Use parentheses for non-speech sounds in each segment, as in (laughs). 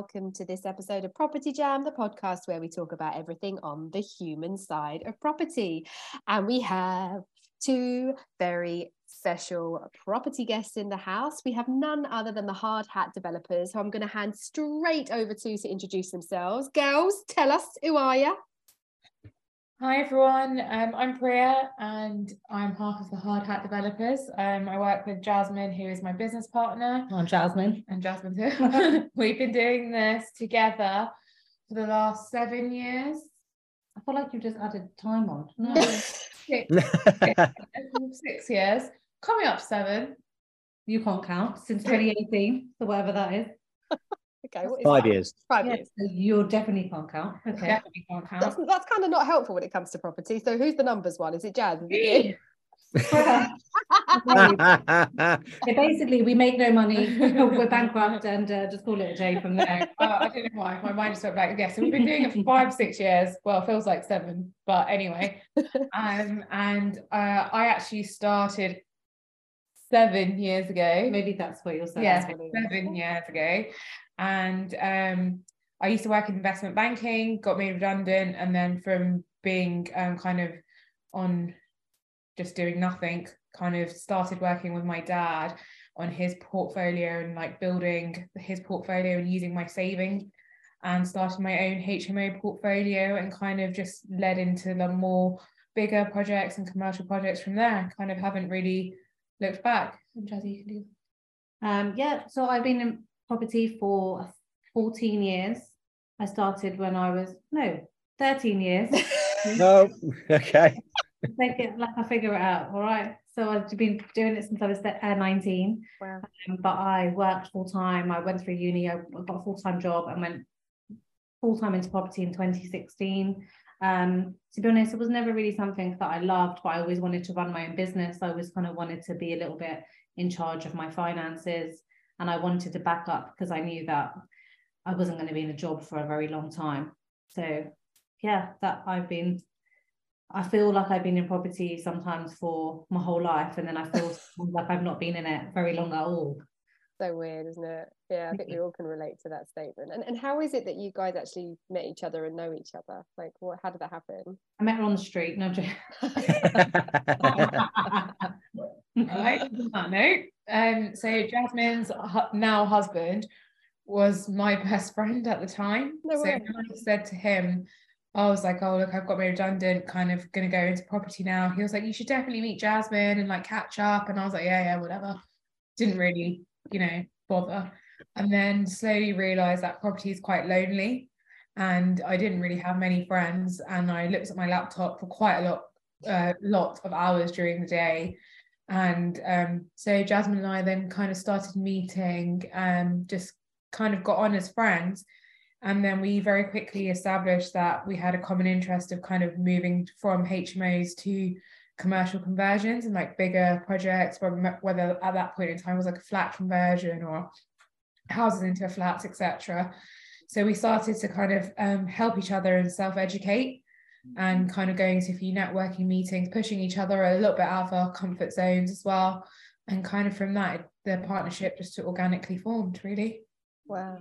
Welcome to this episode of Property Jam, the podcast where we talk about everything on the human side of property. And we have two very special property guests in the house. We have none other than the Hard Hat developers, who I'm going to hand straight over to to introduce themselves. Girls, tell us who are you? Hi everyone, um, I'm Priya and I'm half of the Hard Hat Developers. Um, I work with Jasmine, who is my business partner. I'm Jasmine. And Jasmine too. (laughs) (laughs) We've been doing this together for the last seven years. I feel like you've just added time on. No. (laughs) six, six years, coming up seven. You can't count since 2018, so whatever that is. Okay, what is Five that? years. Five Yeah, years. so you definitely can't count. Okay. Definitely can't That's, count. that's kind of not helpful when it comes to property. So who's the numbers one? Is it Jazz? Is it you? Okay, (laughs) basically, we make no money. (laughs) We're bankrupt and uh, just call it a day from there. Uh, (laughs) I don't know why. My mind just went back. Yeah, so we've been doing it for five, six years. Well, it feels like seven, but anyway. Um, and uh, I actually started seven years ago. Maybe that's what you're saying. yeah, seven years ago. And um, I used to work in investment banking, got made redundant, and then from being um, kind of on just doing nothing, kind of started working with my dad on his portfolio and like building his portfolio and using my savings and started my own HMO portfolio and kind of just led into the more bigger projects and commercial projects from there. Kind of haven't really looked back. And Jazzy, you can do Um, yeah, so I've been in property for 14 years. I started when I was, no, 13 years. (laughs) no. Okay. (laughs) Take it like I figure it out. All right. So I've been doing it since I was uh, 19. Wow. Um, but I worked full time. I went through uni. I got a full time job and went full time into property in 2016. Um, to be honest, it was never really something that I loved, but I always wanted to run my own business. I always kind of wanted to be a little bit in charge of my finances, and I wanted to back up because I knew that I wasn't going to be in a job for a very long time. So, yeah, that I've been. I feel like I've been in property sometimes for my whole life, and then I feel (laughs) like I've not been in it very long at all. So weird, isn't it? Yeah, I think we all can relate to that statement. And and how is it that you guys actually met each other and know each other? Like, what? How did that happen? I met her on the street. No, I'm joking. (laughs) (laughs) right on that note. Um, so Jasmine's now husband was my best friend at the time. No so way. when I said to him, I was like, oh look, I've got made redundant, kind of gonna go into property now. He was like, you should definitely meet Jasmine and like catch up. And I was like, yeah, yeah, whatever. Didn't really, you know, bother. And then slowly realized that property is quite lonely. And I didn't really have many friends. And I looked at my laptop for quite a lot, uh, lot of hours during the day. And um, so Jasmine and I then kind of started meeting and just kind of got on as friends. And then we very quickly established that we had a common interest of kind of moving from HMOs to commercial conversions and like bigger projects, whether at that point in time was like a flat conversion or houses into flats, etc. So we started to kind of um, help each other and self-educate and kind of going to a few networking meetings, pushing each other a little bit out of our comfort zones as well. And kind of from that, the partnership just organically formed, really. Wow,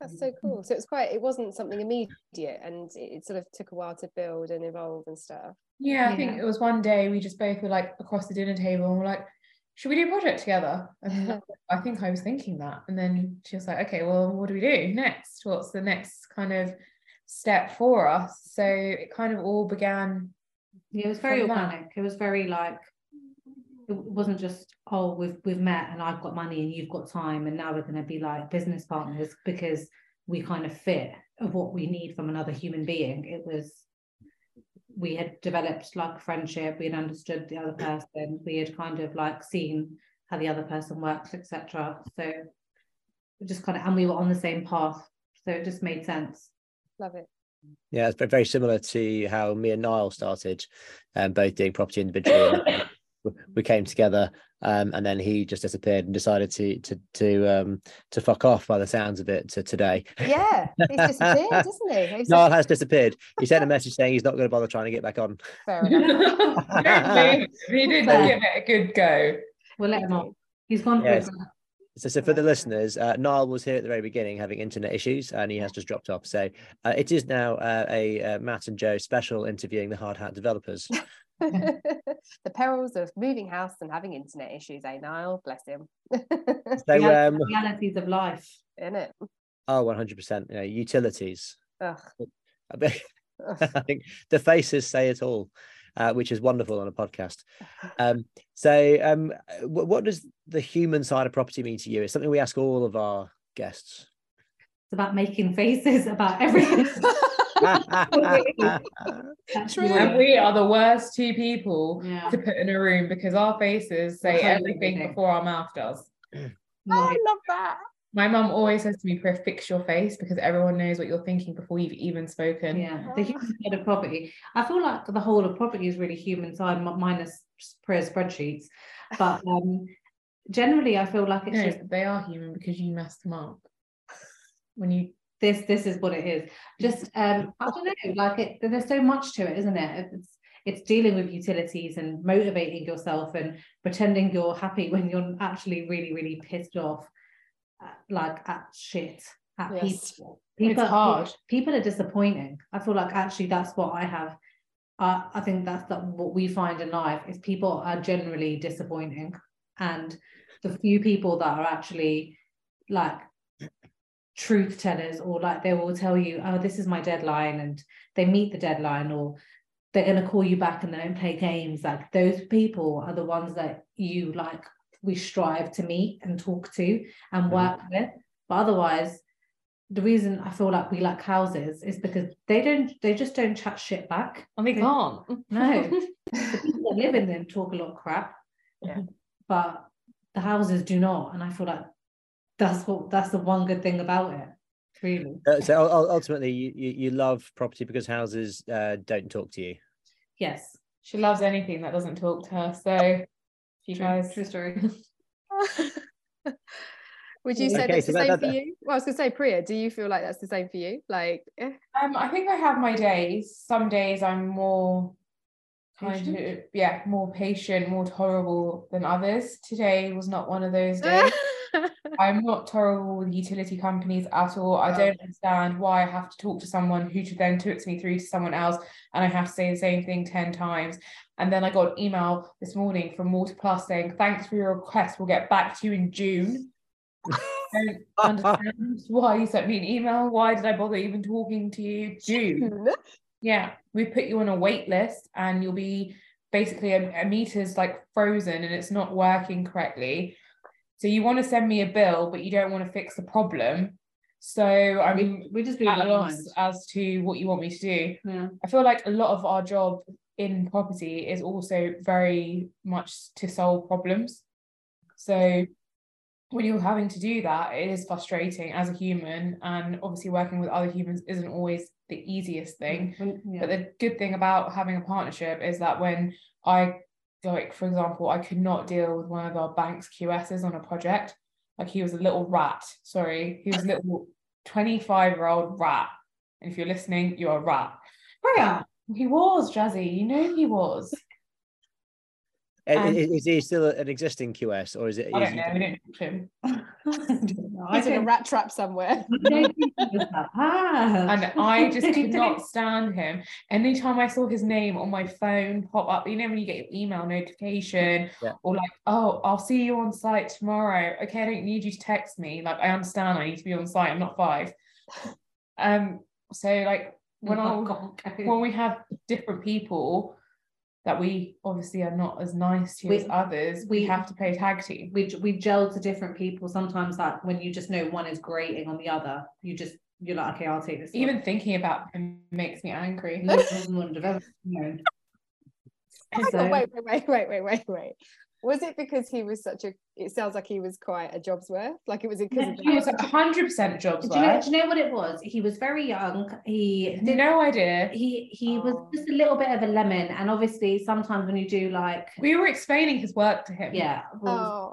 that's so mm-hmm. cool. So it's quite. It wasn't something immediate, and it, it sort of took a while to build and evolve and stuff. Yeah, I think Yeah. it was one day we just both were like across the dinner table and we're like, should we do a project together? And (laughs) I think I was thinking that. And then she was like, okay, well, what do we do next? What's the next kind of step for us? So it kind of all began. Yeah, it was very From that. organic. It was very like it wasn't just oh we've we've met and I've got money and you've got time and now we're going to be like business partners because we kind of fit of what we need from another human being. It was we had developed like a friendship. We had understood the other person. We had kind of like seen how the other person works, etc. So it just kind of and we were on the same path, so it just made sense. Love it. Yeah, it's very similar to how me and Niall started, um, both doing property individually. (coughs) and w- we came together, um, and then he just disappeared and decided to to to um to fuck off by the sounds of it to today. Yeah, he's disappeared, isn't he? He's (laughs) Niall has disappeared. He sent a message saying he's not going to bother trying to get back on. fair (laughs) enough. Don't blame him. he did Fair. give it a good go. We'll let him off. He's gone Yes. it. So, so for the listeners, uh, Niall was here at the very beginning having internet issues, and he has just dropped off. So uh, it is now uh, a uh, Matt and Joe special interviewing the hard hat developers. (laughs) (laughs) (laughs) the perils of moving house and having internet issues, eh, Niall? Bless him. So Yeah. (laughs) um, Realities of life. In it. Oh, oh, one hundred percent. You know, utilities. Ugh. I bet- I think the faces say it all, uh, which is wonderful on a podcast. Um, so, um, what, what does the human side of property mean to you? It's something we ask all of our guests. It's about making faces about everything. That's (laughs) True. And we are the worst two people Yeah. to put in a room because our faces say everything everything. before our mouth does. I love that. My mum always says to me, Priya, fix your face because everyone knows what you're thinking before you've even spoken. Yeah, the human side of property. I feel like the whole of property is really human side, minus prayer spreadsheets. But (laughs) um, generally, I feel like it's No, just they are human because you messed them up. When you this. This is what it is. Just (laughs) um, I don't know. Like it, there's so much to it, isn't it? It's it's dealing with utilities and motivating yourself and pretending you're happy when you're actually really, really pissed off, uh, like at shit at Yes. people. It's People hard. People are disappointing. I feel like actually that's what I have. Uh, I think that's the, what we find in life is people are generally disappointing, and the few people that are actually like truth tellers or like they will tell you, oh, this is my deadline, and they meet the deadline, or they're going to call you back and they don't play games. Like those people are the ones that you like. We strive to meet and talk to and Mhm. work with, but otherwise the reason I feel like we like houses is because they don't they just don't chat shit back. and they can't. (laughs) No. (laughs) The people that live in them talk a lot of crap. Yeah. But the houses do not. And I feel like that's what that's the one good thing about it. Really. Uh, so ul- ul- ultimately, you, you you love property because houses uh, don't talk to you. Yes. She loves anything that doesn't talk to her. So if you guys true story. (laughs) Would you say Okay, that's so the that- same that- for you? Well, I was gonna say, Priya, do you feel like that's the same for you? Like, eh, Um, I think I have my days. Some days I'm more kind Patient? of yeah, more patient, more tolerable than others. Today was not one of those (laughs) days. I'm not tolerable with utility companies at all. I don't understand why I have to talk to someone who then puts me through to someone else and I have to say the same thing 10 times. And then I got an email this morning from Water Plus saying, Thanks for your request. We'll get back to you in June. I don't (laughs) understand why you sent me an email. Why did I bother even talking to you? June. Yeah, we put you on a wait list and you'll be basically a, a meter's like frozen and it's not working correctly. So you want to send me a bill, but you don't want to fix the problem. So I'm we, we just do at a loss mind. as to what you want me to do. Yeah. I feel like a lot of our job in property is also very much to solve problems. So when you're having to do that, it is frustrating as a human, and obviously working with other humans isn't always the easiest thing. Mm, mm, yeah. But the good thing about having a partnership is that when I, like, for example, I could not deal with one of our bank's QSs on a project. Like, he was a little rat. Sorry, he was a little 25 year old rat. And if you're listening, you're a rat. Priya, He was, Jazzy. You know he was. I- Um, is, is he still an existing QS or is it? I is don't know. We don't talk to him. (laughs) (laughs) I don't know. I He's in a rat trap somewhere. (laughs) I don't think he was that bad. And I just could not stand him. Anytime I saw his name on my phone pop up, you know, when you get your email notification Yeah. or like, oh, I'll see you on site tomorrow. Okay, I don't need you to text me. Like, I understand I need to be on site. I'm not five. Um, so like when Oh, I when we have different people that we obviously are not as nice to as others, we, we- have to play tag team. we we gel to different people. Sometimes that when you just know one is grating on the other, you just you're like, okay, I'll take this. one. Even thinking about him makes me angry. no one would have ever known. So- wait, wait, wait, wait, wait, wait, wait. Was it because he was such a? It sounds like he was quite a job's worth. Like it was because Yeah, He was that. hundred percent jobs Do you, know, worth. do you know what it was? He was very young. He didn't No idea. he he was Oh. just a little bit of a lemon and obviously sometimes when you do like We were explaining his work to him. yeah Oh.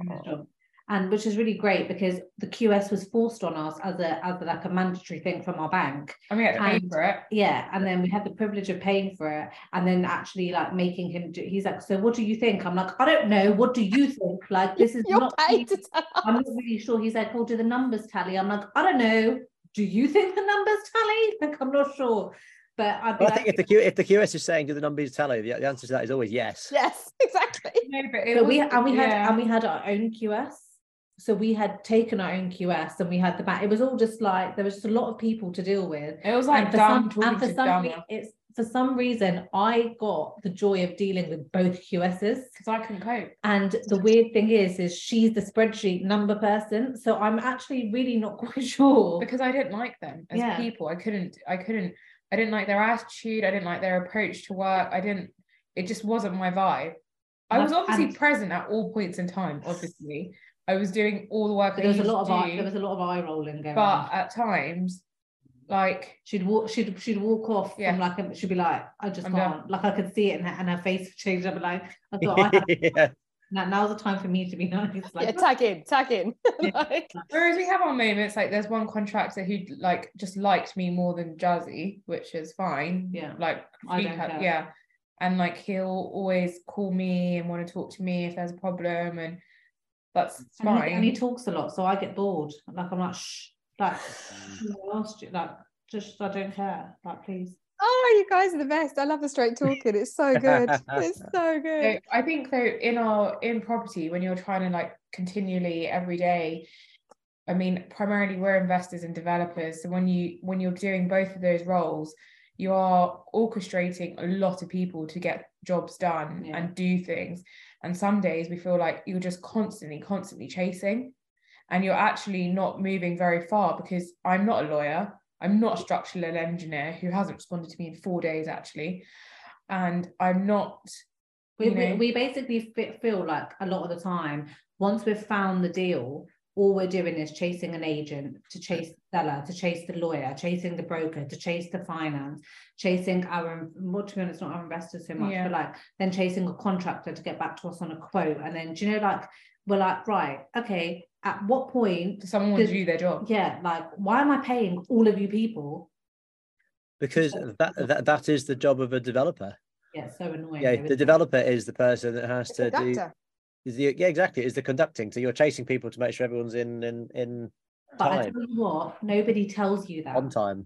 Well, and which is really great because the qs was forced on us as a as like a mandatory thing from our bank And we had to pay for it. yeah and then we had the privilege of paying for it and then actually like making him do he's like so what do you think i'm like i don't know what do you think like this is (laughs) You're not paid to tell us. i'm not really sure he's like oh do the numbers tally i'm like i don't know do you think the numbers tally (laughs) like i'm not sure but i'd be Well, I think if the Q, if the QS is saying do the numbers tally, the, the answer to that is always yes. Yes, (laughs) exactly. No, but it but we and we had yeah. and we had our own QS. So we had taken our own QS and we had the back. It was all just like there was just a lot of people to deal with. It was like and for some, and for some re- it's for some reason I got the joy of dealing with both QSs. because I couldn't cope. And the weird thing is, is she's the spreadsheet number person. So I'm actually really not (laughs) quite sure. because I didn't like them as Yeah. people. I couldn't, I couldn't, I didn't like their attitude. I didn't like their approach to work. I didn't, it just wasn't my vibe. I was obviously and- present at all points in time, obviously. I was doing all the work But there was a lot of to eye, there was a lot of eye rolling going but on. at times, like, She'd walk, she'd she'd walk off Yeah. from like a, she'd be like, I just I'm can't. done. Like I could see it and her, and her face changed. I'd be like, I thought I (laughs) had yeah. Now, now's the time for me to be (laughs) nice. Like, yeah, tag in, tag in. (laughs) Like, whereas we have our moments, like there's one contractor who like just liked me more than Jazzy, which is fine. Yeah. Like, I don't had- care. yeah. And like he'll always call me and want to talk to me if there's a problem, and that's and, fine. he, and he talks a lot, so I get bored. Like I'm like, shh, like, I asked you, like, just I don't care. Like, please. oh, you guys are the best. I love the straight talking. It's so good. (laughs) It's so So good. I think though in our in property when you're trying to like continually every day, I mean primarily we're investors and developers. So when you when you're doing both of those roles, you are orchestrating a lot of people to get jobs done Yeah. and do things. And some days we feel like you're just constantly, constantly chasing, and you're actually not moving very far because I'm not a lawyer. I'm not a structural engineer who hasn't responded to me in four days actually. And I'm not We, know? we basically feel like a lot of the time, once we've found the deal, all we're doing is chasing an agent to chase the seller, to chase the lawyer, chasing the broker, to chase the finance, chasing our, more to be honest, not our investors so much, Yeah. but like then chasing a contractor to get back to us on a quote. And then, do you know, like, we're like, right, okay, at what point, someone wants to Does- do their job. yeah, like, why am I paying all of you people? Because that, that that is the job of a developer. Yeah, so annoying. Yeah, the it? developer is the person that has The to do. Conductor. Is the, yeah, exactly. Is the conducting. So you're chasing people to make sure everyone's in in in But I tell you what, nobody tells you that. on time.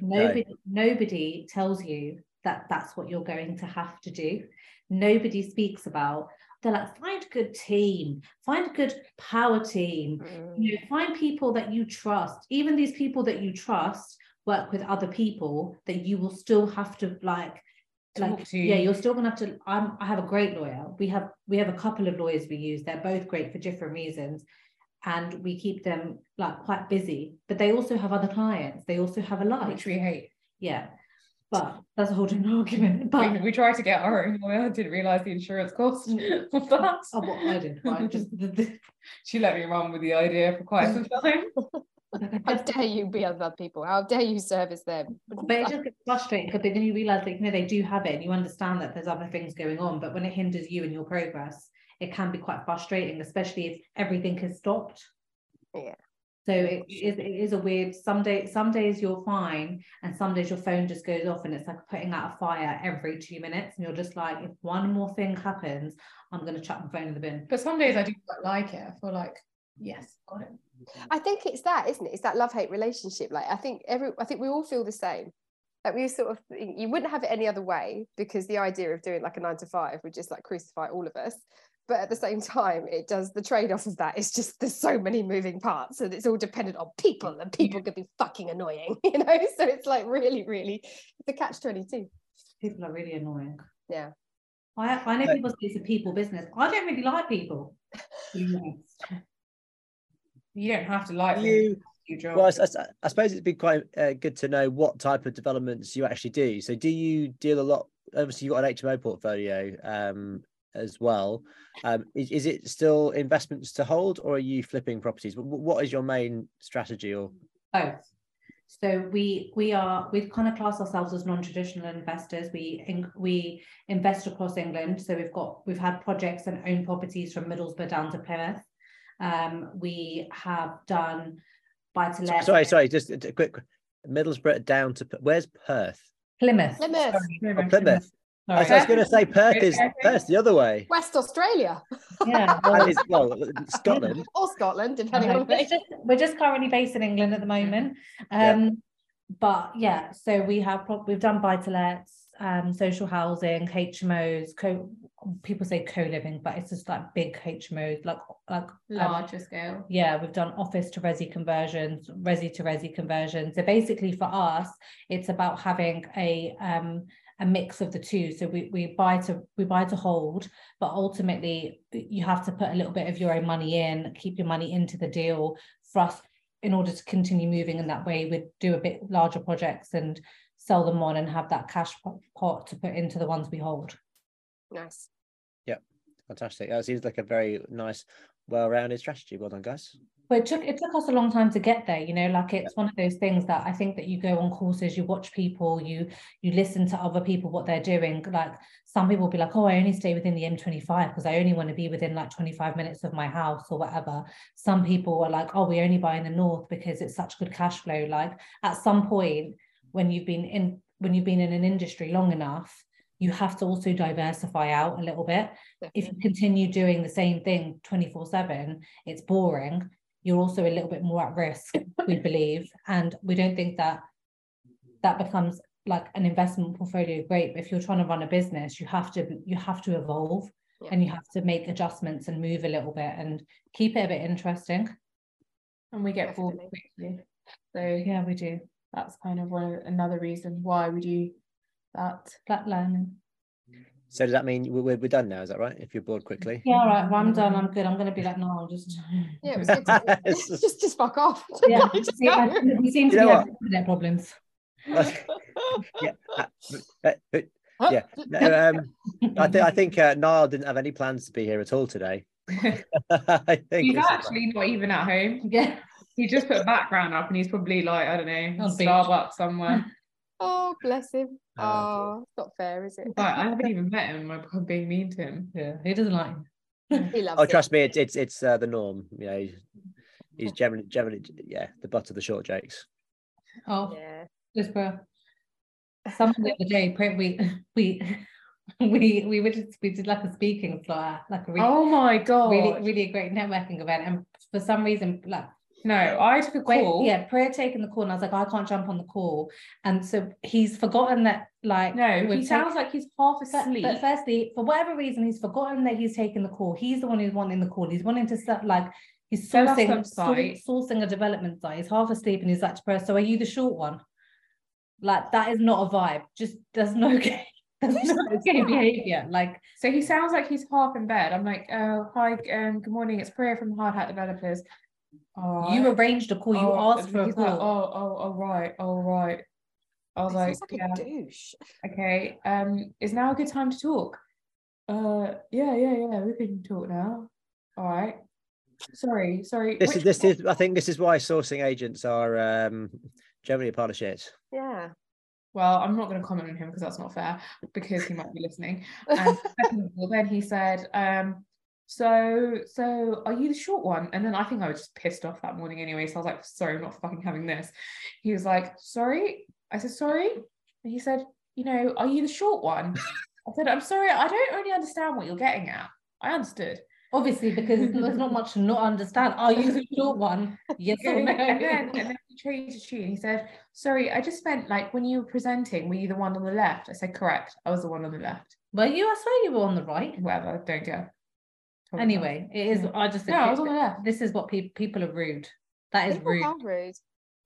Nobody, nobody tells you that that's what you're going to have to do. Nobody speaks about. They're like, find a good team, find a good power team. Mm. You know, find people that you trust. Even these people that you trust work with other people that you will still have to like. Talk Like, to. yeah, you're still gonna have to. I'm. I have a great lawyer. We have. We have a couple of lawyers we use. They're both great for different reasons, and we keep them like quite busy. But they also have other clients. They also have a life. which we hate. Yeah. But that's a whole different argument. But we tried to get our own lawyer, didn't realise the insurance cost oh, (laughs) of that. oh, what I did, I just, the, the, (laughs) She let me run with the idea for quite some (laughs) time. (laughs) How dare you be other people? How dare you service them? but it just gets frustrating because then you realize that you know they do have it and you understand that there's other things going on. But when it hinders you and your progress, it can be quite frustrating, especially if everything has stopped. Yeah. So it is, it is a weird some day some days you're fine and some days your phone just goes off and it's like putting out a fire every two minutes and you're just like if one more thing happens I'm gonna chuck my phone in the bin. But some days I do quite like it. I feel like, yes, got it. Mm. I think it's that, isn't it? It's that love hate relationship. Like I think every, I think we all feel the same. Like we sort of, you wouldn't have it any other way because the idea of doing like a nine to five would just like crucify all of us. But at the same time, it does the trade off of that. It's just there's so many moving parts, and it's all dependent on people, and people can be fucking annoying, (laughs) you know. So it's like really, really, it's a catch twenty two. People are really annoying. Yeah. I, I know people say it's a people business. I don't really like people. To be honest. You don't have to like them, You do your job. well, I, s- I suppose it'd be quite uh, good to know what type of developments you actually do. So, do you deal a lot? Obviously, you've got an HMO portfolio. Um, as well. Um, is, is it still investments to hold, or are you flipping properties? Wh- What is your main strategy? Or both. So we we are we kind of class ourselves as non-traditional investors. We in, we invest across England. So we've got we've had projects and own properties from Middlesbrough down to Plymouth. Um, we have done buy to let. sorry, sorry, just a quick. Middlesbrough down to where's Perth? Plymouth. Plymouth, Oh, Plymouth. I was, going to say Perth is Perth. Perth the other way. West Australia, Yeah. (laughs) Well, it's, well, Scotland. or Scotland, depending No, on it's just- we're just currently based in England at the moment. Yeah. Um, but yeah, so we have we've done buy to lets, um, social housing, HMOs, co people say co-living, but it's just like big HMOs, like like um, Larger scale. yeah, we've done office to resi conversions, resi to resi conversions. So basically for us, it's about having a um a mix of the two. So we we buy to we buy to hold, but ultimately you have to put a little bit of your own money in, keep your money into the deal for us in order to continue moving in that way. We do a bit larger projects and sell them on and have that cash pot- pot to put into the ones we hold. Nice. Yeah, fantastic. That seems like a very nice, well-rounded strategy. Well done, guys. But it took it took us a long time to get there, you know, like it's one of those things that I think that you go on courses, you watch people, you you listen to other people what they're doing. Like some people will be like, oh, I only stay within the M25 because I only want to be within like 25 minutes of my house or whatever. Some people are like, oh, we only buy in the north because it's such good cash flow. Like at some point when you've been in when you've been in an industry long enough, you have to also diversify out a little bit. If you continue doing the same thing 24 7 it's boring. You're also a little bit more at risk we believe. And we don't think that that becomes like an investment portfolio great but if you're trying to run a business you have to you have to evolve Yeah. and you have to make adjustments and move a little bit and keep it a bit interesting. And we get bored quickly. So yeah we do that's kind of one another reason why we do that. flat learning So does that mean we- we're, we're done now? Is that right? If you're bored quickly. yeah all right well, i'm done i'm good i'm going to be like no i'll just (laughs) Yeah, it was good to, (laughs) just just fuck off. (laughs) yeah Just we, we seem to You know be what? having internet problems yeah. uh, uh, uh, yeah. Um, I think I think uh, Niall didn't have any plans to be here at all today. I think He's actually not even at home. yeah He just put a background up and he's probably like, I don't know, On beach. Starbucks somewhere. (laughs) Oh, bless him. Oh, Oh, it's not fair, is it? But I haven't (laughs) even met him. I'm being mean to him. yeah he doesn't like (laughs) He loves Oh, it. trust me, it's it's it's uh, the norm. You know, he's, he's generally generally yeah the butt of the short jokes. oh Yeah. just for someone the other day pre- we we we we were just we did like a speaking slot like a really, Oh my god. really really a great networking event and for some reason like No, I took a wait call. yeah Priya taking the call and I was like I can't jump on the call and so he's forgotten that like No, he sounds like he's half asleep. but firstly, for whatever reason, he's forgotten that he's taking the call. He's the one who's wanting the call. He's wanting to set like he's sourcing some sour- site. sourcing a development site. He's half asleep and he's like to press. So are you the short one? Like that is not a vibe. Just there's no (laughs) okay. There's no okay (laughs) behavior. Like So he sounds like he's half in bed. I'm like, oh, hi, um, good morning. It's Priya from Hard Hat Developers. All you arranged a call. You Oh, asked for a call. like, oh, oh, oh, right, oh. I was like, like yeah, a douche. okay. Um, is now a good time to talk? Uh, yeah, yeah, yeah. We can talk now. All right. Sorry, sorry. This which is this one- is I think this is why sourcing agents are um, generally a part of shit. Yeah. Well, I'm not going to comment on him because that's not fair because he might be listening. And (laughs) second all, then he said, um, so so are you the short one? And then I think I was just pissed off that morning anyway. So I was like, sorry, I'm not fucking having this. He was like, sorry. I said, sorry. And he said, you know, are you the short one? I said, I'm sorry, I don't really understand what you're getting at. I understood. Obviously, because there's not much to not understand. Are you the short one? Yes or (laughs) and no? then, and then he changed the tune. He said, sorry, I just meant like when you were presenting, were you the one on the left? I said, correct. I was the one on the left. Were you? I swear you were on the right. Whatever, don't care. Myself. Anyway, it is. Yeah. I just No, I was on the this is what people people are rude. That is People rude. rude.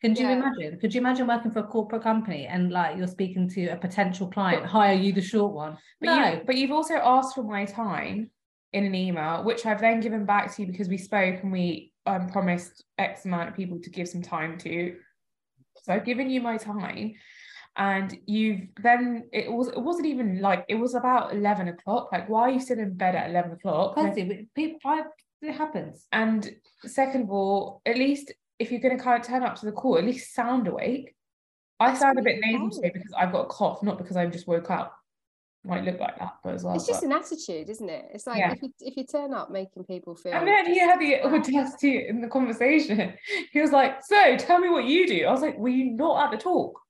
Could you yeah. imagine? Could you imagine working for a corporate company and like you're speaking to a potential client? Hi, are you the short one? But no. you, but you've also asked for my time in an email, which I've then given back to you because we spoke and we um, promised X amount of people to give some time to. So I've given you my time. And you've then it was it wasn't even like it was about 11 o'clock like why are you still in bed at 11 o'clock people, I, it happens. and second of all at least if you're going to kind of turn up to the call at least sound awake i sound a bit nasal today because i've got a cough not because i just woke up might look like that but as well It's just but- an attitude, isn't it? It's like Yeah. if you if you turn up making people feel. and then he had the audacity in the conversation. (laughs) He was like, "So, tell me what you do." I was like, "Were you not at the talk?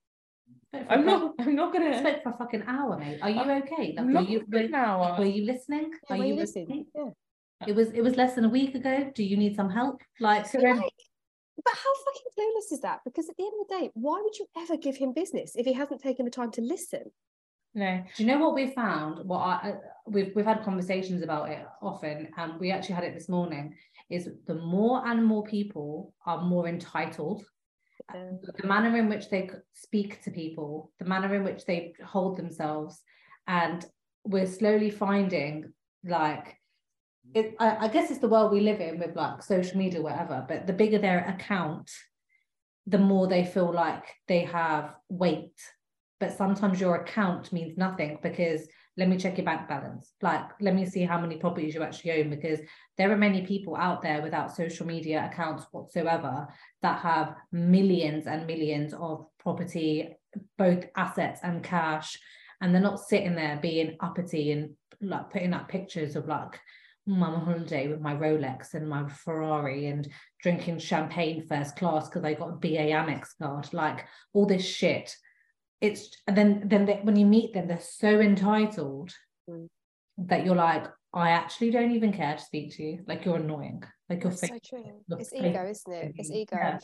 Spoke for I'm not. I'm not gonna." spoke for a fucking hour, mate. Are you I'm okay? Like, I'm not you for an were, hour. were you listening? Yeah, Are you you listen. listening? Yeah. It was it was less than a week ago. Do you need some help? Like, So then, Like, but how fucking clueless is that? Because at the end of the day, why would you ever give him business if he hasn't taken the time to listen? no, Do you know what we found? What I uh, we've we've had conversations about it often, and we actually had it this morning. Is the more and more people are more entitled. The manner in which they speak to people, the manner in which they hold themselves, and we're slowly finding like it. I, I guess it's the world we live in with like social media, whatever. But the bigger their account, the more they feel like they have weight but sometimes your account means nothing because let me check your bank balance. Like let me see how many properties you actually own because there are many people out there without social media accounts whatsoever that have millions and millions of property both assets and cash and they're not sitting there being uppity and like putting up pictures of like "Mm, I'm on holiday with my Rolex and my Ferrari and drinking champagne first class because I got a BA Amex card. Like all this shit it's and then then they, when you meet them they're so entitled Mm. that you're like I actually don't even care to speak to you like you're annoying like you're so true. It's fake ego, isn't it? It's ego. Yeah.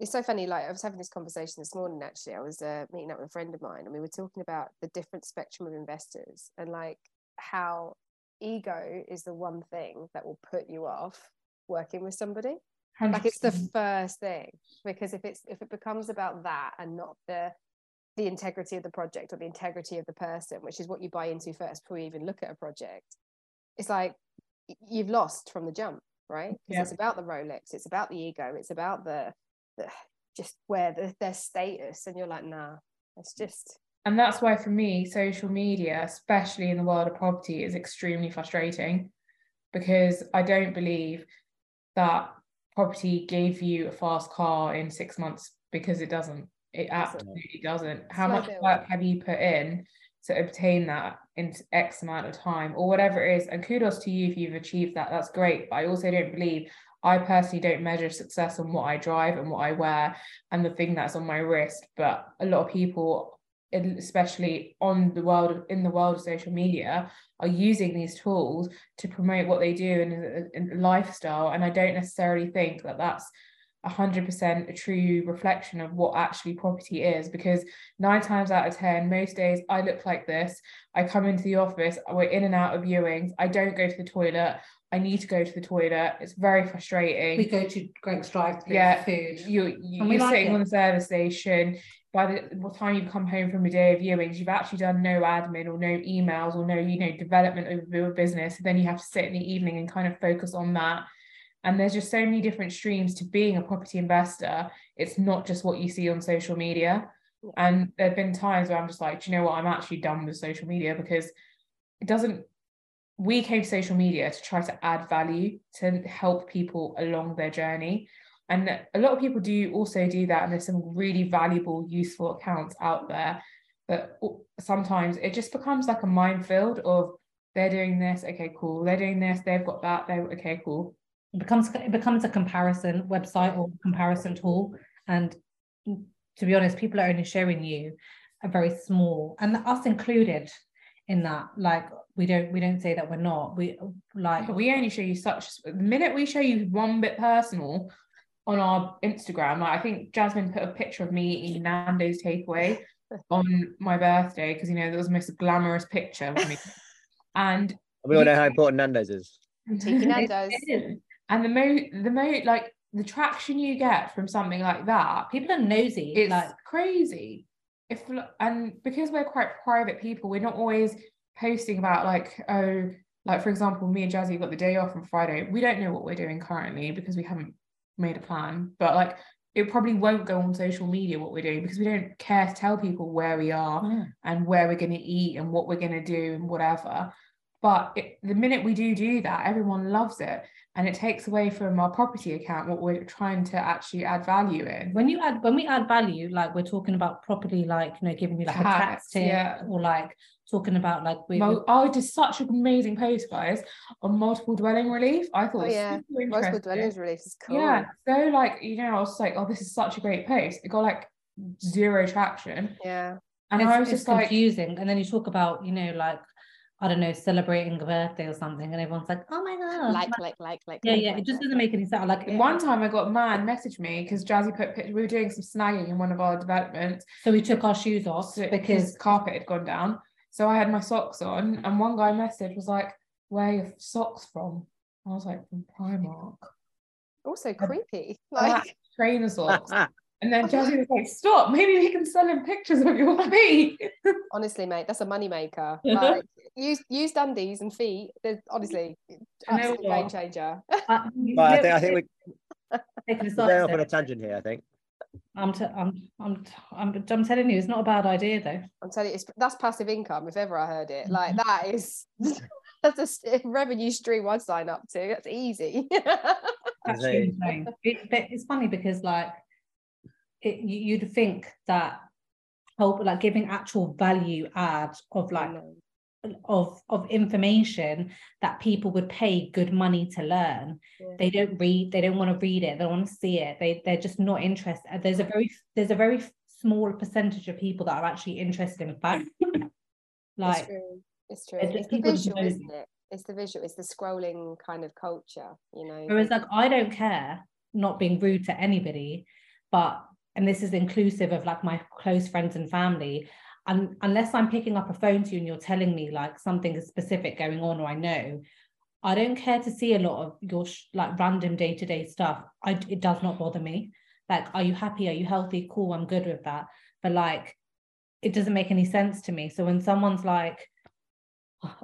It's so funny. Like I was having this conversation this morning. Actually, I was uh, meeting up with a friend of mine, and we were talking about the different spectrum of investors and like how ego is the one thing that will put you off working with somebody. Like it's the first thing because if it's if it becomes about that and not the the integrity of the project or the integrity of the person, which is what you buy into first before you even look at a project, it's like you've lost from the jump, right? Mm, because Yeah. it's about the Rolex, it's about the ego, it's about the, the just where the, their status, and you're like, nah, it's mm. just and that's why for me, social media, especially in the world of property, is extremely frustrating because I don't believe that property gave you a fast car in six months because it doesn't. It absolutely doesn't. How much work have you put in to obtain that in X amount of time or whatever it is? And kudos to you if you've achieved that. That's great. But I also don't believe I personally don't measure success on what I drive and what I wear and the thing that's on my wrist. But a lot of people, especially on the world in the world of social media, are using these tools to promote what they do in, in a lifestyle. And I don't necessarily think that that's 100% a true reflection of what actually property is because nine times out of 10, most days I look like this. I come into the office, we're in and out of viewings. I don't go to the toilet. I need to go to the toilet. It's very frustrating we go to Greggs drive through Yeah, food you, you And you're like sitting it. on the service station by the time you come home from a day of viewings you've actually done no admin or no emails or no you know development overview of your business then you have to sit in the evening and kind of focus on that and there's just so many different streams to being a property investor. It's not just what you see on social media. And there have been times where i'm just like do you know what? I'm actually done with social media because it doesn't we came to social media to try to add value to help people along their journey. And a lot of people do also do that and there's some really valuable useful accounts out there. But sometimes it just becomes like a minefield of they're doing this okay cool. They're doing this they've got that they're okay cool it becomes it becomes a comparison website or comparison tool. And to be honest people are only showing you a very small and us included in that. Like we don't we don't say that we're not. We like we only show you such the minute we show you one bit personal on our Instagram like I think Jasmine put a picture of me eating Nando's takeaway on my birthday because you know that was the most glamorous picture of me. (laughs) And We all know how important Nando's is. Tiki (laughs) Nando's. And the mo the mo like the traction you get from something like that, people are nosy it's like crazy. If and because we're quite private people, we're not always posting about like oh like for example, me and Jazzy got the day off on Friday. We don't know what we're doing currently because we haven't made a plan. But like it probably won't go on social media what we're doing because we don't care to tell people where we are Mm. and where we're going to eat and what we're going to do and whatever. But it, the minute we do do that, everyone loves it, and it takes away from our property account what we're trying to actually add value in. when you add when we add value like we're talking about properly like you know giving you like a tax Tax, tip yeah. or like talking about like we Mo- I did such an amazing post, guys, on multiple dwelling relief. I thought Oh, yeah. Multiple interesting. dwellings relief is cool. Yeah, so like you know, I was like, oh, this is such a great post. It got like zero traction, Yeah. and it's, I was it's just like, confusing and then you talk about you know like I don't know celebrating a birthday or something and everyone's like oh my god Like, like, like, like. yeah like, yeah like, it just doesn't make any sense like One time I got a man message me because Jazzy put we were doing some snagging in one of our developments so we took our shoes off so- because carpet had gone down. So I had my socks on, and one guy messaged was like, "Where are your socks from?" I was like, "From Primark." Also creepy. Like Like, trainer socks. (laughs) And then (laughs) Jazzy was like, "Stop! Maybe we can sell him pictures of your (laughs) feet." honestly, mate, that's a moneymaker. (laughs) Like, use use undies and feet. There's honestly you absolute game changer. uh, you I know, think I think we're taking off on a tangent here. I think. I'm, t- I'm, I'm, I'm, I'm telling you, it's not a bad idea though. I'm telling you, it's, that's passive income if ever I heard it. Like Mm-hmm. that is that's that's a revenue stream I'd sign up to. That's easy. That's it? insane. It- but it's funny because like it, you, you'd think that help like giving actual value add of like mm-hmm. of of information that people would pay good money to learn Yeah. they don't read they don't want to read it they don't want to see it they they're just not interested there's a very there's a very small percentage of people that are actually interested in fact (laughs) it's like true. It's true. It's the visual, isn't it? It's the visual. It's the scrolling kind of culture. You know. Whereas, like, I don't care, not being rude to anybody, but and this is inclusive of like my close friends and family. And unless I'm picking up a phone to you and you're telling me like something is specific going on or I know, I don't care to see a lot of your sh- like random day to day stuff. I it does not bother me. Like, are you happy? Are you healthy? Cool, I'm good with that. But like, it doesn't make any sense to me. So when someone's like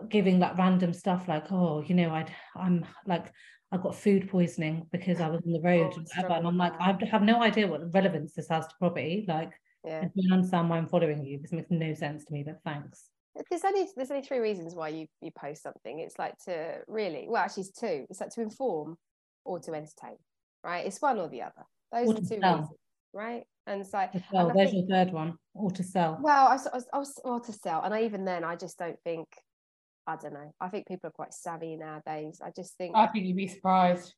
giving like random stuff, like, oh, you know, I'd I'm like I got food poisoning because I was on the (gasps) oh, road Oh, and whatever. And I'm like. I have no idea what relevance this has to property. Like, yeah. I don't understand why I'm following you. This makes no sense to me, but thanks. There's only there's only three reasons why you you post something. It's like to really well actually it's two. It's like to inform or to entertain. Right? It's one or the other. Those Or are two sell. reasons. Right? And it's like. I There's think- your third one. Or to sell. well, I was, I I was or to sell, and I, even then, I just don't think. I don't know. I think people are quite savvy nowadays. I just think I think you'd be surprised.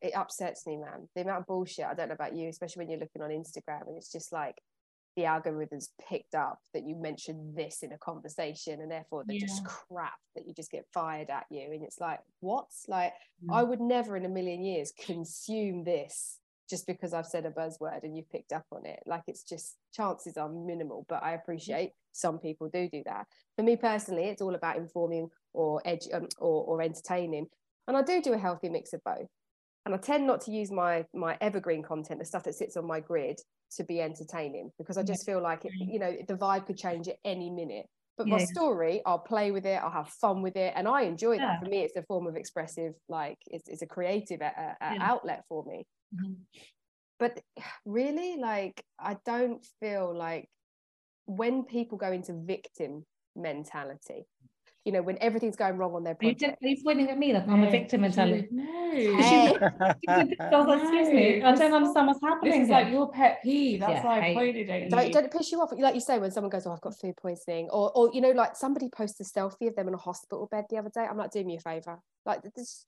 it upsets me, man. The amount of bullshit. I don't know about you, especially when you're looking on Instagram, and it's just like the algorithms picked up that you mentioned this in a conversation, and therefore they're just crap that you just get fired at you, and it's like, what? Like, Mm. I would never in a million years consume this just because I've said a buzzword and you've picked up on it. Like, it's just chances are minimal, but I appreciate some people do do that. For me personally, it's all about informing or edge um, or, or entertaining, and I do do a healthy mix of both and I tend not to use my my evergreen content, the stuff that sits on my grid, to be entertaining because I just feel like it, you know the vibe could change at any minute. But my Yeah. story, I'll play with it, I'll have fun with it, and I enjoy Yeah. that. For me, it's a form of expressive, like it's, it's a creative uh, uh, Yeah. outlet for me. Mhm. But really, like I don't feel like when people go into victim mentality, you know, when everything's going wrong on their Are you, project. are you pointing at me like I'm a No, victim you- mentality? (laughs) No. Hey. I like, excuse me, I don't understand what's happening. This is here. like your pet peeve. That's Yeah, why I pointed at you. don't, don't it piss you off like you say when someone goes oh i've got food poisoning or or you know like somebody posted a selfie of them in a hospital bed the other day i'm like do me a favor like this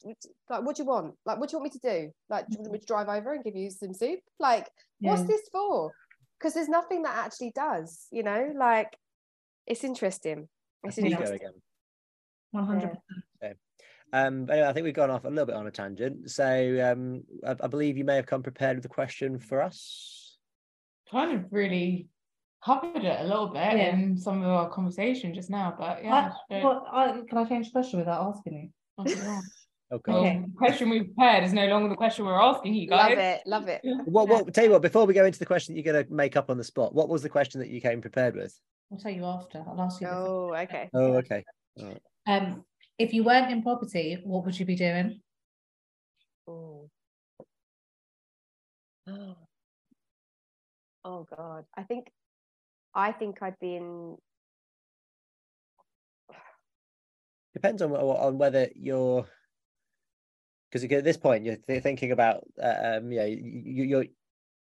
like what do you want like what do you want me to do like do you want me to drive over and give you some soup like what's this for because there's nothing that actually does you know like it's interesting it's Ego interesting again. 100%. Um, but anyway, I think we've gone off a little bit on a tangent. So um, I, I believe you may have come prepared with a question for us. kind of really covered it a little bit Yeah. in some of our conversation just now, but yeah. I, well, I, can I change the question without asking you? I don't know. Oh (laughs) Well, Okay. the question we prepared is no longer the question we're asking you guys. love it love it (laughs) What, what, tell you what, before we go into the question you're going to make up on the spot, what was the question that you came prepared with? I'll tell you after. I'll ask you. this. oh okay Oh, okay. Um, if you weren't in property, what would you be doing? Ooh. (gasps) Oh God, I think, I think I'd be in. (sighs) Depends on on whether you're because at this point you're th- thinking about uh, um, yeah you, your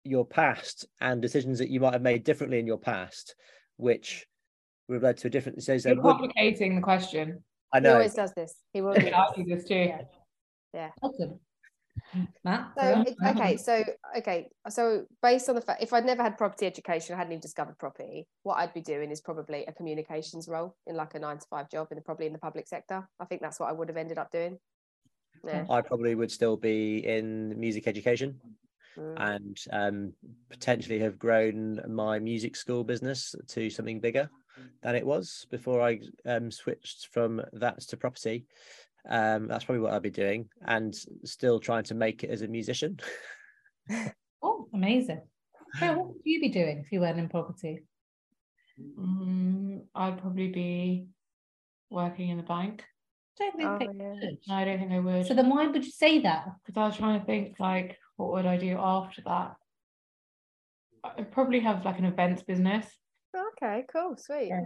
your past and decisions that you might have made differently in your past, which would have led to a different. So, so You're would- complicating the question. I He always does this. He will do I this. do this too. Yeah. Awesome. Matt? So it, okay, so okay, so based on the fact, if I'd never had property education, I hadn't even discovered property, what I'd be doing is probably a communications role in like a nine to five job in the probably in the public sector. I think that's what I would have ended up doing. Yeah. I probably would still be in music education Mm. and um, potentially have grown my music school business to something bigger than it was before I um, switched from that to property. Um, that's probably what I'd be doing, and still trying to make it as a musician. (laughs) Oh, amazing. So what would you be doing if you weren't in property? Mm, I'd probably be working in the bank. Don't think Oh, that you yeah. would. No, I don't think I would. So then why would you say that? because I was trying to think like what would I do after that? I'd probably have like an events business. Okay, cool, sweet. Yeah.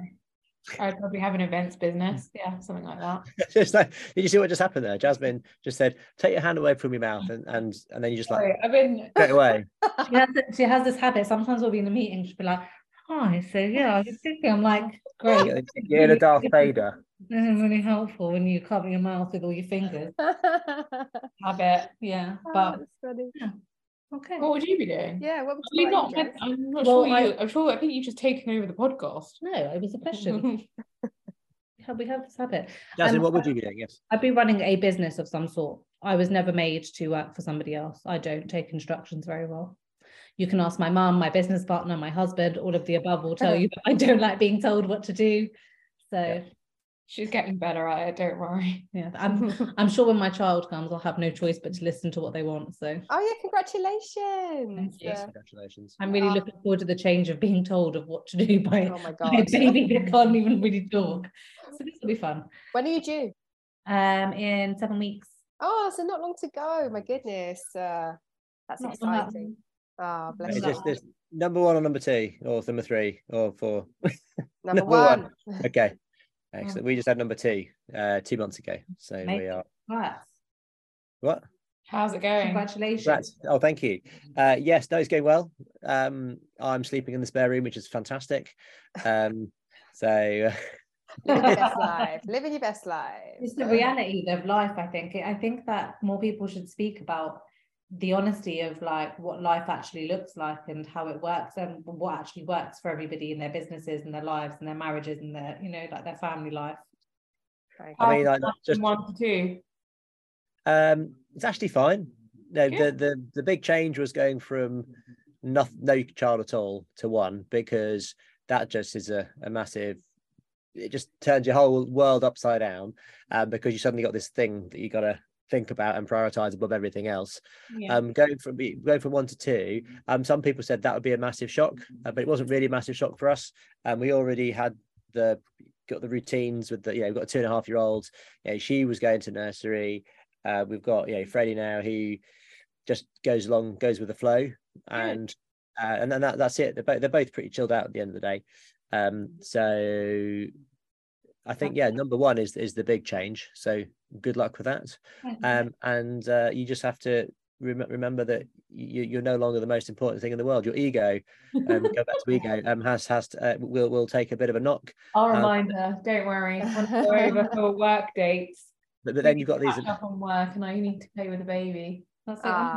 I'd probably have an events business. Yeah, something like that. (laughs) just like, did you see what just happened there? Jasmine just said, "Take your hand away from your mouth," and and and then you just like Sorry, I've been (laughs) straight away. She has, she has this habit. Sometimes we'll be in a meeting, she'll be like, Hi, so yeah, I was just (laughs) thinking, I'm like, great. You're- You're in a Darth Vader. This is really helpful when you cover your mouth with all your fingers. habit. Yeah, Oh, but that's funny. Okay. What would you be doing? Yeah, what would Are you what not about you, meant- Jess? I'm not Well, sure I- you I'm sure I think you've just taken over the podcast. No, it was a question. (laughs) We have- we have this habit. Jasmine, Um, what would you be doing? Yes. I'd be running a business of some sort. I was never made to work for somebody else. I don't take instructions very well. You can ask my mum, my business partner, my husband, all of the above will tell (laughs) you that I don't like being told what to do. So Yeah. She's getting better at it, don't worry. (laughs) yeah, I'm I'm sure when my child comes, I'll have no choice but to listen to what they want. So Oh yeah, congratulations. Thank you. Uh, Congratulations. I'm really Ah. looking forward to the change of being told of what to do (laughs) by, oh my by a god. baby that can't even really talk. So this will be fun. when are you due? Um, in seven weeks. Oh, so not long to go. My goodness. Uh, that's Not long. exciting. Oh, bless Is you. this, this number one or number two or number three or four? (laughs) Number number one. one. Okay. Excellent. We just had number two uh, two months ago. So we are Congrats. what? How's it going? Congratulations. Congrats. Oh, thank you. Uh, yes, no, it's going well. Um, I'm sleeping in the spare room, which is fantastic. Um, (laughs) so Living your best (laughs) life. Living your best life. It's the reality of life, I think. I think that more people should speak about the honesty of like what life actually looks like and how it works and what actually works for everybody in their businesses and their lives and their marriages and their, you know, like their family life. Right. I mean, How's like, just from one to two. Um, it's actually fine. No, the, the the big change was going from no, no child at all to one because that just is a, a massive. It just turns your whole world upside down, um, because you suddenly got this thing that you got to think about and prioritize above everything else. Yeah. Um, going from going from one to two, um, some people said that would be a massive shock, uh, but it wasn't really a massive shock for us. And we already had the got the routines with the you know we've got a two and a half year old. You know, she was going to nursery. Uh, we've got you know Freddie now who just goes along, goes with the flow, and uh, and then that, that's it. They're both they're both pretty chilled out at the end of the day. Um, so I think yeah, number one is is the big change. So good luck with that. Um, and uh, you just have to rem- remember that you, you're no longer the most important thing in the world. Your ego, um, go back to ego, um, has has to, uh, will will take a bit of a knock. I'll um, remind her, don't worry. Once we're over (laughs) for work dates. But, but then you've got these. up on work and I need to play with the baby. That's it. I'm,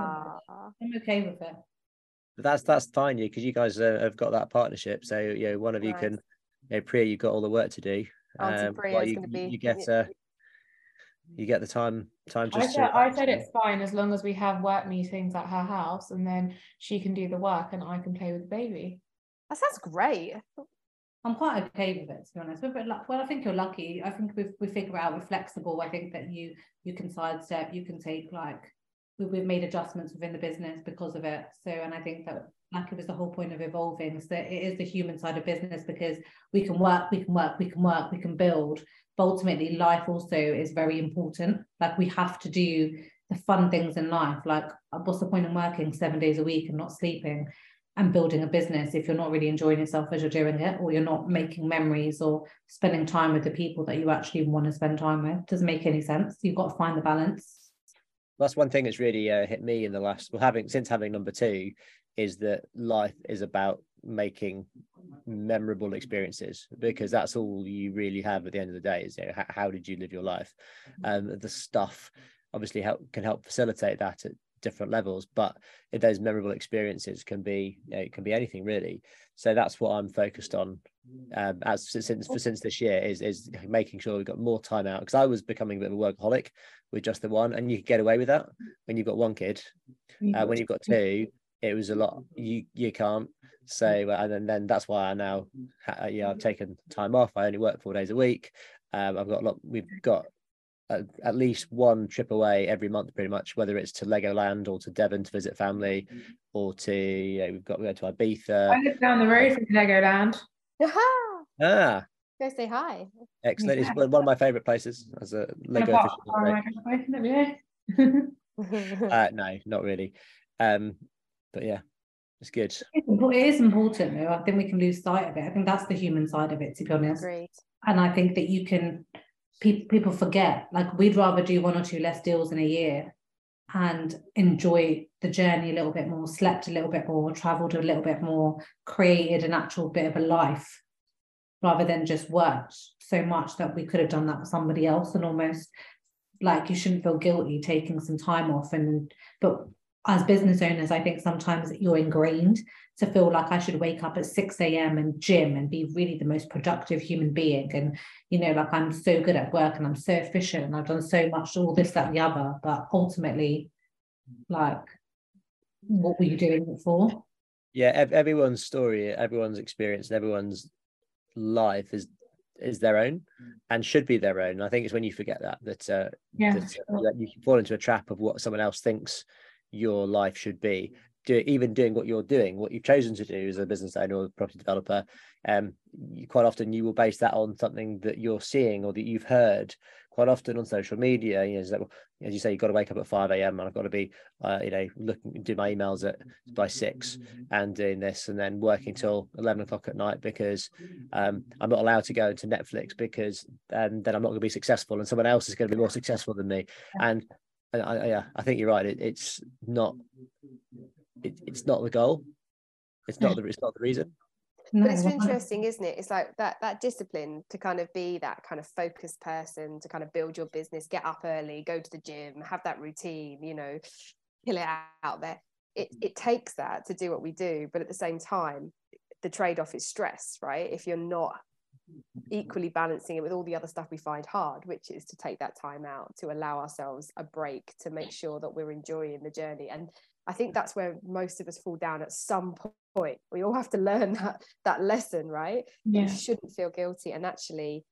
Ah, okay with it. But that's that's fine, you because you guys uh, have got that partnership. So you know, one of you Nice. can, you know, Priya, you've got all the work to do. Auntie Um, Priya is you, gonna you- be- you get uh, you get the time time I said, to. I said it's fine as long as we have work meetings at her house and then she can do the work and I can play with the baby. that sounds great. I'm quite okay with it, to be honest. We're, very luck- well, I think you're lucky. I think we we figure out we're flexible. I think that you you can sidestep, you can take like we, we've made adjustments within the business because of it. So, and I think that like it was the whole point of evolving is that it is the human side of business because we can work, we can work, we can work, we can build. But ultimately, life also is very important. Like we have to do the fun things in life. Like, what's the point in working seven days a week and not sleeping? and building a business if you're not really enjoying yourself as you're doing it or you're not making memories or spending time with the people that you actually want to spend time with doesn't make any sense you've got to find the balance that's one thing that's really uh, hit me in the last well having since having number two is that life is about making memorable experiences because that's all you really have at the end of the day is you know, how, how did you live your life? Um, the stuff obviously help can help facilitate that at different levels but those memorable experiences can be you know, it can be anything really. So that's what i'm focused on um, as since for since this year is is making sure we've got more time out because i was becoming a bit of a workaholic with just the one and you can get away with that when you've got one kid. Uh, when you've got two it was a lot you you can't so and then, then that's why i now yeah i've taken time off i only work four days a week um, i've got a lot we've got at least one trip away every month, pretty much, whether it's to Legoland or to Devon to visit family, or to you know, we've got we go to Ibiza. I live down the road from Legoland. ah, go say hi. Excellent! Yeah. It's one of my favourite places as a Lego. (laughs) uh, no, not really. Um, but yeah, it's good. It is important though. I think we can lose sight of it. I think that's the human side of it, to be honest. Great. And I think that you can people people forget like we'd rather do one or two less deals in a year and enjoy the journey a little bit more slept a little bit more traveled a little bit more created an actual bit of a life rather than just worked so much that we could have done that with somebody else and almost like you shouldn't feel guilty taking some time off and but as business owners, I think sometimes you're ingrained to feel like I should wake up at 6 a.m. and gym and be really the most productive human being. And, you know, like I'm so good at work and I'm so efficient and I've done so much, all this, that, and the other. But ultimately, like, what were you doing it for? Yeah, everyone's story, everyone's experience, and everyone's life is is their own and should be their own. I think it's when you forget that that, uh, yeah. that, uh, that you fall into a trap of what someone else thinks your life should be. Do, even doing what you're doing what you've chosen to do as a business owner or property developer um you, quite often you will base that on something that you're seeing or that you've heard. Quite often on social media you know like, as you say you've got to wake up at 5 a.m and i've got to be uh, you know looking do my emails at by six and doing this and then working till 11 o'clock at night because um, i'm not allowed to go into netflix because um, then i'm not going to be successful and someone else is going to be more successful than me. And I, I, yeah, I think you're right. It, it's not. It, it's not the goal. It's not the. It's not the reason. But it's interesting, isn't it? It's like that that discipline to kind of be that kind of focused person to kind of build your business, get up early, go to the gym, have that routine, you know, kill it out there. It it takes that to do what we do, but at the same time, the trade-off is stress, right? If you're not equally balancing it with all the other stuff we find hard, which is to take that time out to allow ourselves a break to make sure that we're enjoying the journey. And I think that's where most of us fall down at some point. We all have to learn (laughs) that that lesson, right? Yeah. You shouldn't feel guilty. And actually,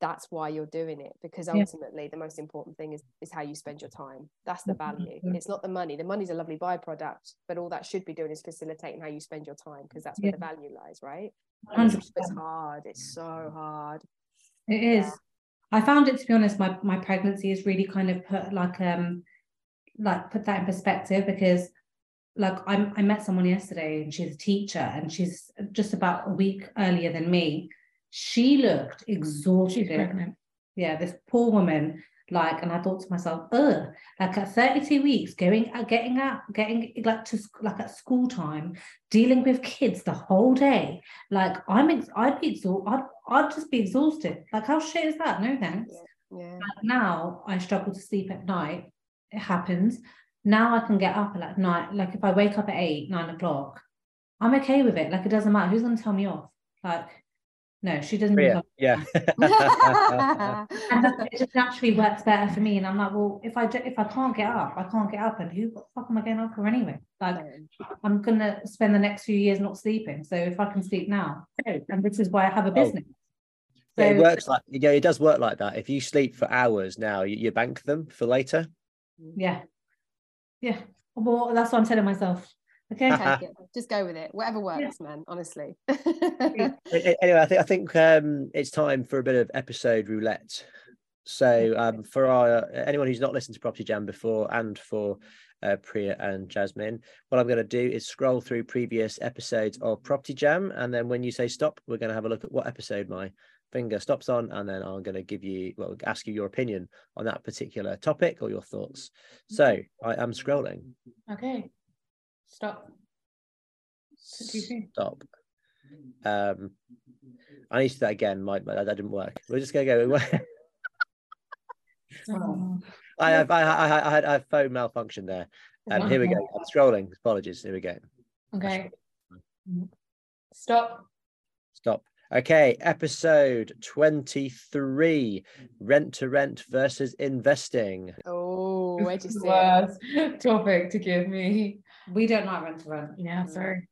that's why you're doing it because ultimately yeah. the most important thing is is how you spend your time. That's the value. It's not the money. The money's a lovely byproduct but all that should be doing is facilitating how you spend your time because that's where yeah. the value lies right? It's hard. It's so hard. It is. Yeah. i found it to be honest my my pregnancy has really kind of put like um like put that in perspective because like I, I met someone yesterday and she's a teacher and she's just about a week earlier than me she looked exhausted. pregnant. Yeah, this poor woman. Like, and I thought to myself, ugh, like at 32 weeks, going out, getting out, getting like to like at school time, dealing with kids the whole day. Like, I'm, ex- I'd be exhausted. I'd, I'd just be exhausted. Like, how shit is that? No thanks. Yeah. yeah. Like now I struggle to sleep at night. It happens. Now I can get up at night. Like if I wake up at eight, nine o'clock, I'm okay with it. Like it doesn't matter. Who's going to tell me off? Like no, she doesn't. Yeah. yeah. (laughs) and it just naturally works better for me. And I'm like, well, if I do, if I can't get up, I can't get up. And who the fuck am I getting up for anyway? Like, I'm gonna spend the next few years not sleeping. So if I can sleep now, and this is why I have a oh. business. Oh. So, it works like yeah, it does work like that. If you sleep for hours now, you, you bank them for later. Yeah. Yeah. Well, that's what I'm telling myself. Okay. (laughs) Just go with it. Whatever works, yeah. man. Honestly. (laughs) anyway, I think I think um, it's time for a bit of episode roulette. So um, for our anyone who's not listened to Property Jam before, and for uh, Priya and Jasmine, what I'm going to do is scroll through previous episodes of Property Jam, and then when you say stop, we're going to have a look at what episode my finger stops on, and then I'm going to give you, well, ask you your opinion on that particular topic or your thoughts. So I am scrolling. Okay. Stop. Stop. Um, I need to do that again. My, my that didn't work. We're just going to go. (laughs) Oh. I have I, I, I had a phone malfunction there. Um, here we go. I'm scrolling. Apologies. Here we go. Okay. Stop. Stop. Okay, episode 23 rent to rent versus investing. Oh, where do you This is see the it? worst (laughs) topic to give me. We don't like rent to rent. Yeah, mm. sorry.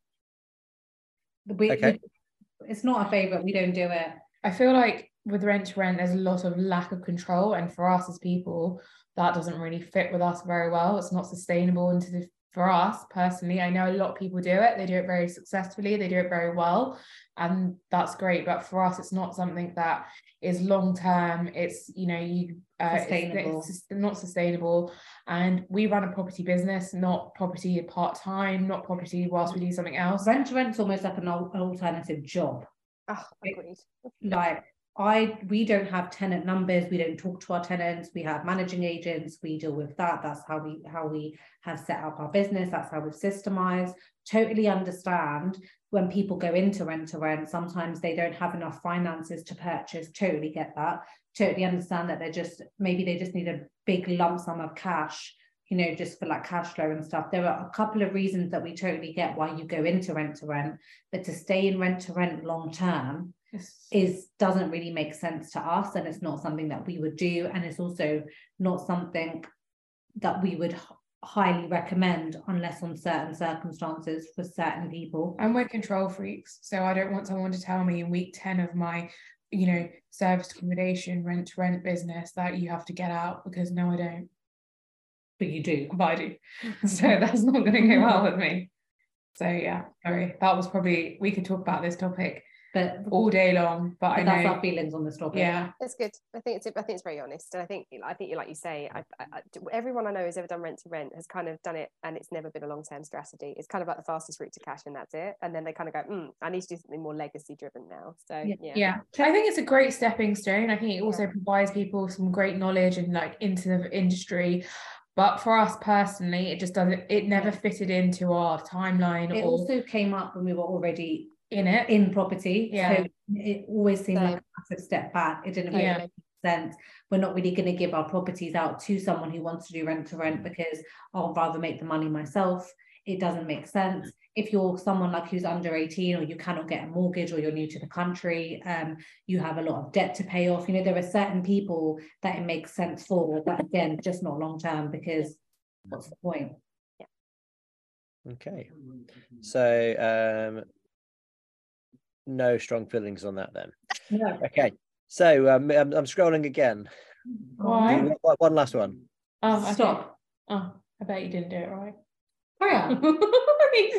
We, Okay. we- it's not a favorite. We don't do it. I feel like with rent to rent, there's a lot of lack of control, and for us as people, that doesn't really fit with us very well. It's not sustainable, and to the, for us personally, I know a lot of people do it. They do it very successfully. They do it very well, and that's great. But for us, it's not something that is long term. It's you know you uh, it's- Sustainable. It's, just not sustainable. And we run a property business, not property part time, not property whilst we do something else. Rent to rent's almost like an, an alternative job. Oh, agreed. like I we don't have tenant numbers, we don't talk to our tenants, we have managing agents, we deal with that. That's how we how we have set up our business, that's how we've systemized. Totally understand when people go into rent to rent, sometimes they don't have enough finances to purchase. Totally get that. Totally understand that they're just maybe they just need a big lump sum of cash, you know, just for like cash flow and stuff. There are a couple of reasons that we totally get why you go into rent to rent, but to stay in rent to rent long term is doesn't really make sense to us and it's not something that we would do and it's also not something that we would highly recommend unless on certain circumstances for certain people And we're control freaks. So I don't want someone to tell me in week 10 of my, you know, service accommodation, rent to rent business that you have to get out because no, I don't. but you do But I do. (laughs) So that's not going to go well with me. So yeah, sorry. That was probably, we could talk about this topic but, all day long, but, but I that's know. our feelings on this topic Yeah. It's good. I think it's I think it's very honest, and I think I think you like you say, I, I, I- everyone I know who's ever done rent to rent has kind of done it, and it's never been a long term strategy. It's kind of like the fastest route to cash, and that's it. And then they kind of go, mm, I need to do something more legacy driven now. So Yeah. yeah, Yeah. I think it's a great stepping stone. I think it also provides people some great knowledge and like into the industry. But for us personally, it just doesn't, it never fitted into our timeline it or also came up when we were already in it. in property Yeah. so it always seemed like a massive step back it didn't Totally. really make sense we're not really going to give our properties out to someone who wants to do rent to rent because I'll rather make the money myself it doesn't make sense if you're someone like who's under 18 or you cannot get a mortgage or you're new to the country um you have a lot of debt to pay off you know there are certain people that it makes sense for but again just not long term because what's the point Okay. So um no strong feelings on that then. no Okay. So um, I'm, I'm scrolling again. Why? Do One last one. Oh, okay. stop Oh, I bet you didn't do it right. hurry up (laughs) You.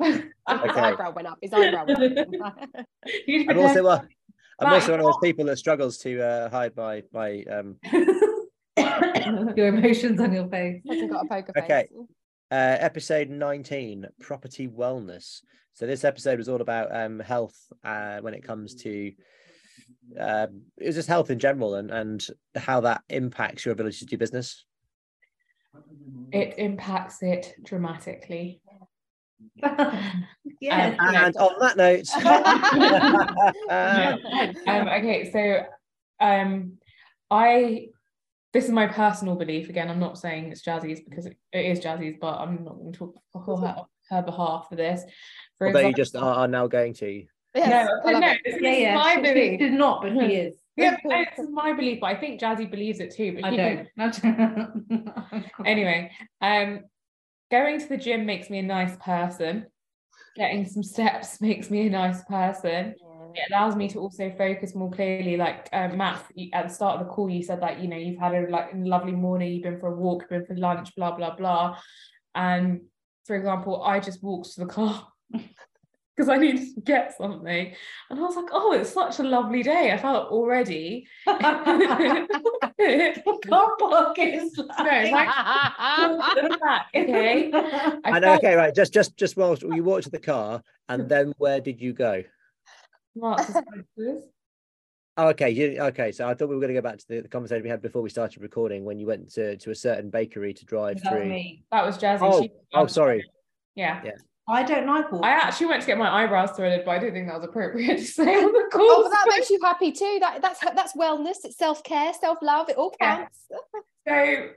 His eyebrow went up. His eyebrow went up. (laughs) I'm also uh, I'm Right. also one of those people that struggles to uh, hide my my um (coughs) your emotions on your face Hasn't got a poker face. Okay. Face. uh, episode 19 property wellness so this episode was all about um health uh when it comes to um it was just health in general and and how that impacts your ability to do business it impacts it dramatically. (laughs) yeah Um, and on that note (laughs) (laughs) um, okay, so um, I this is my personal belief. Again, I'm not saying it's Jazzy's because it, it is Jazzy's, but I'm not going to talk on her, her behalf for this. For although you just are, are now going to Yes, no, no, it. this, yeah, is yeah. my she, belief. she did not, but she is. (laughs) Yeah, no, this is my belief, but I think Jazzy believes it too. But I don't. (laughs) anyway, um, going to the gym makes me a nice person. Getting some (laughs) steps makes me a nice person. Yeah. It allows me to also focus more clearly. Like um, Matt, at the start of the call, you said that you know you've had a like lovely morning, you've been for a walk, you've been for lunch, blah blah blah. And for example, I just walked to the car. (laughs) because I needed to get something. And I was like, oh, it's such a lovely day. I felt already. (laughs) car park is (laughs) No, like- back, okay. I I know. felt Okay, right. Just, just, just whilst you walked to the car, and then where did you go? Marks and Oh, okay. You, okay. So I thought we were going to go back to the, the conversation we had before we started recording when you went to, to a certain bakery to drive That was through. me. That was Jazzy. Oh, She- oh, sorry. Yeah. Yeah. I don't like all I actually went to get my eyebrows threaded, but I didn't think that was appropriate to say on the call. Oh, but that makes you (laughs) happy too. That that's that's wellness. It's self care, self love. It all Yeah. counts. So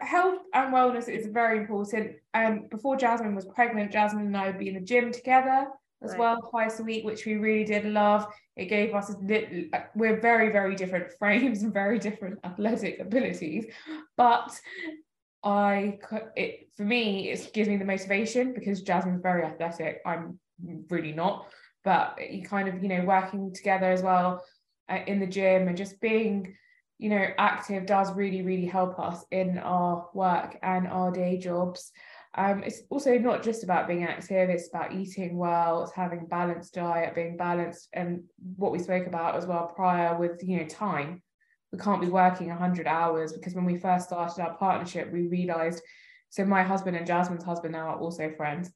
health and wellness is very important. Um, before Jasmine was pregnant, Jasmine and I would be in the gym together as Right. well twice a week, which we really did love. It gave us a lit- we're very very different (laughs) frames and very different athletic abilities, but I it for me it gives me the motivation because Jasmine's very athletic. I'm really not, but you kind of you know working together as well uh, in the gym and just being you know active does really really help us in our work and our day jobs um, it's also not just about being active it's about eating well it's having a balanced diet being balanced and what we spoke about as well prior with you know time we can't be working 100 hours because when we first started our partnership we realized so my husband and jasmine's husband now are also friends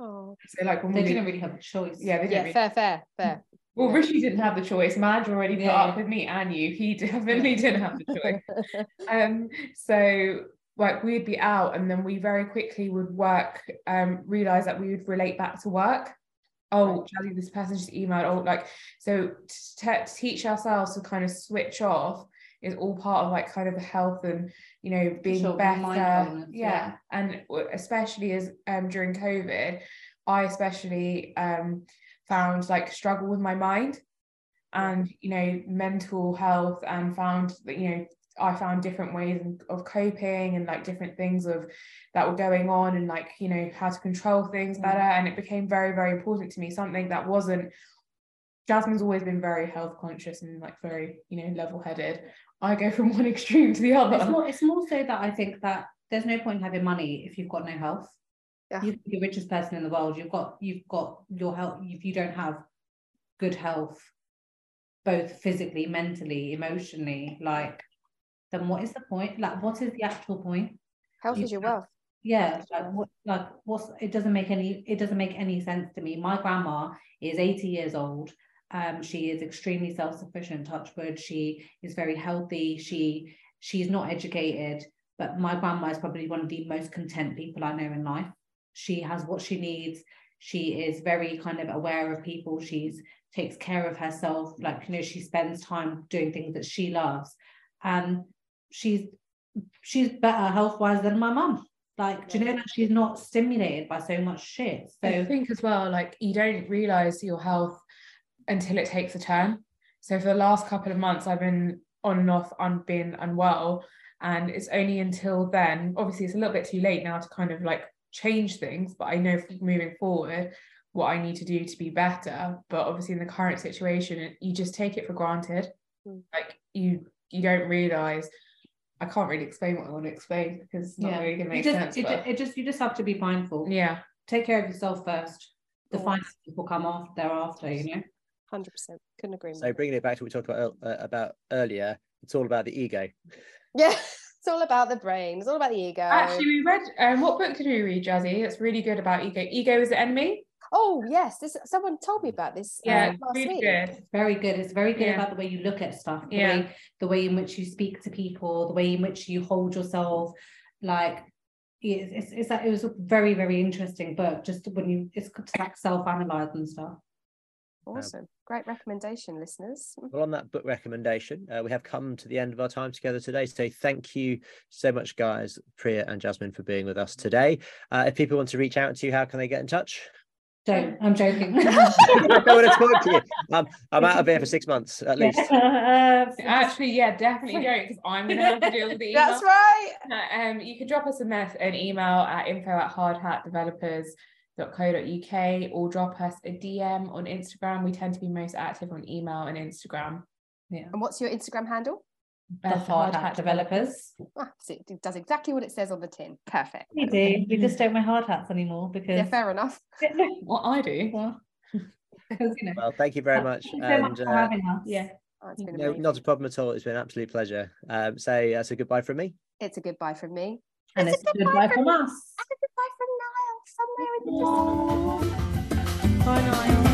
Oh, so like when They we didn't really have a choice. yeah they didn't yeah, really- fair, fair, fair. well, Rishi didn't have the choice. Madge already put Yeah, up with me and you. He (laughs) definitely didn't have the choice. (laughs) um so like we'd be out and then we very quickly would work um realize that we would relate back to work. Oh Jazzy, this person just emailed. Oh like so to, to teach ourselves to kind of switch off is all part of like kind of the health and you know being Sure, better. yeah. yeah. and especially as um during covid i especially um found like struggle with my mind and you know mental health and found that you know I found different ways of coping and like different things of that were going on and like you know how to control things Mm. better and it became very very important to me something that wasn't Jasmine's always been very health conscious and like very you know level headed I go from (laughs) one extreme to the It's other more, it's more so that I think that there's no point having money if you've got no health. Yeah. you're the richest person in the world. You've got you've got your health. If you don't have good health, both physically, mentally, emotionally, like, then what is the point? Like, what is the actual point? Health You is your wealth. Yeah, like what like what's it doesn't make any it doesn't make any sense to me. My grandma is 80 years old. Um, she is extremely self-sufficient, touch wood. She is very healthy. She she's not educated, but my grandma is probably one of the most content people I know in life. She has what she needs. She is very kind of aware of people. She's takes care of herself. Like, you know, she spends time doing things that she loves. And she's she's better health-wise than my mum. Like, do you know that she's not stimulated by so much shit? So I think as well, like you don't realize your health until it takes a turn. So for the last couple of months, I've been on and off, on being unwell, and it's only until then. Obviously, it's a little bit too late now to kind of like change things, but I know moving forward what I need to do to be better. But obviously, in the current situation, you just take it for granted. Mm. Like you, you don't realize. I can't really explain what I want to explain because it's not yeah, really gonna you make just, sense. it, but- it just you just have to be mindful. yeah. Take care of yourself first. The Always. finances will come after thereafter. You know. Hundred percent. Couldn't agree more. So bringing it back to what we talked about uh, about earlier, it's all about the ego. yeah, (laughs) it's all about the brain. It's all about the ego. Actually, we read. Um, what book did we read, Jazzy? It's really good about ego. Ego is the enemy. Oh yes, this someone told me about this. Yeah, um, it's last really week. good. It's very good. It's very good Yeah. about the way you look at stuff, the Yeah. way the way in which you speak to people, the way in which you hold yourself. Like it's it's, it's that it was a very very interesting book. Just when you it's good to like self analyze and stuff. Awesome. Great recommendation, listeners. (laughs) Well, on that book recommendation, uh, we have come to the end of our time together today. So thank you so much, guys, Priya and Jasmine, for being with us today. Uh, if people want to reach out to you, how can they get in touch? Don't. I'm joking. (laughs) I don't want to talk to you. I'm, I'm out of here for six months at least. Yeah. (laughs) (laughs) Actually, yeah, definitely don't because I'm gonna have to deal with the email. That's right. Uh, Um, you can drop us a mess an email at info at hardhatdevelopers.co.uk or drop us a DM on Instagram. We tend to be most active on email and Instagram. yeah. And what's your Instagram handle? The hard hat developers. (laughs) Ah, it does exactly what it says on the tin. Perfect. We do. We just don't wear hard hats anymore because Yeah, fair enough. (laughs) What I do. well, (laughs) because you know. Well, thank you very much. Thank you so much And for uh, having us. Yeah. Oh, no, not a problem at all. It's been an absolute pleasure. Um, say that's a goodbye from me. It's a goodbye from me. And It's it's a a goodbye from us. And a goodbye from Niall somewhere in the Bye, Niall.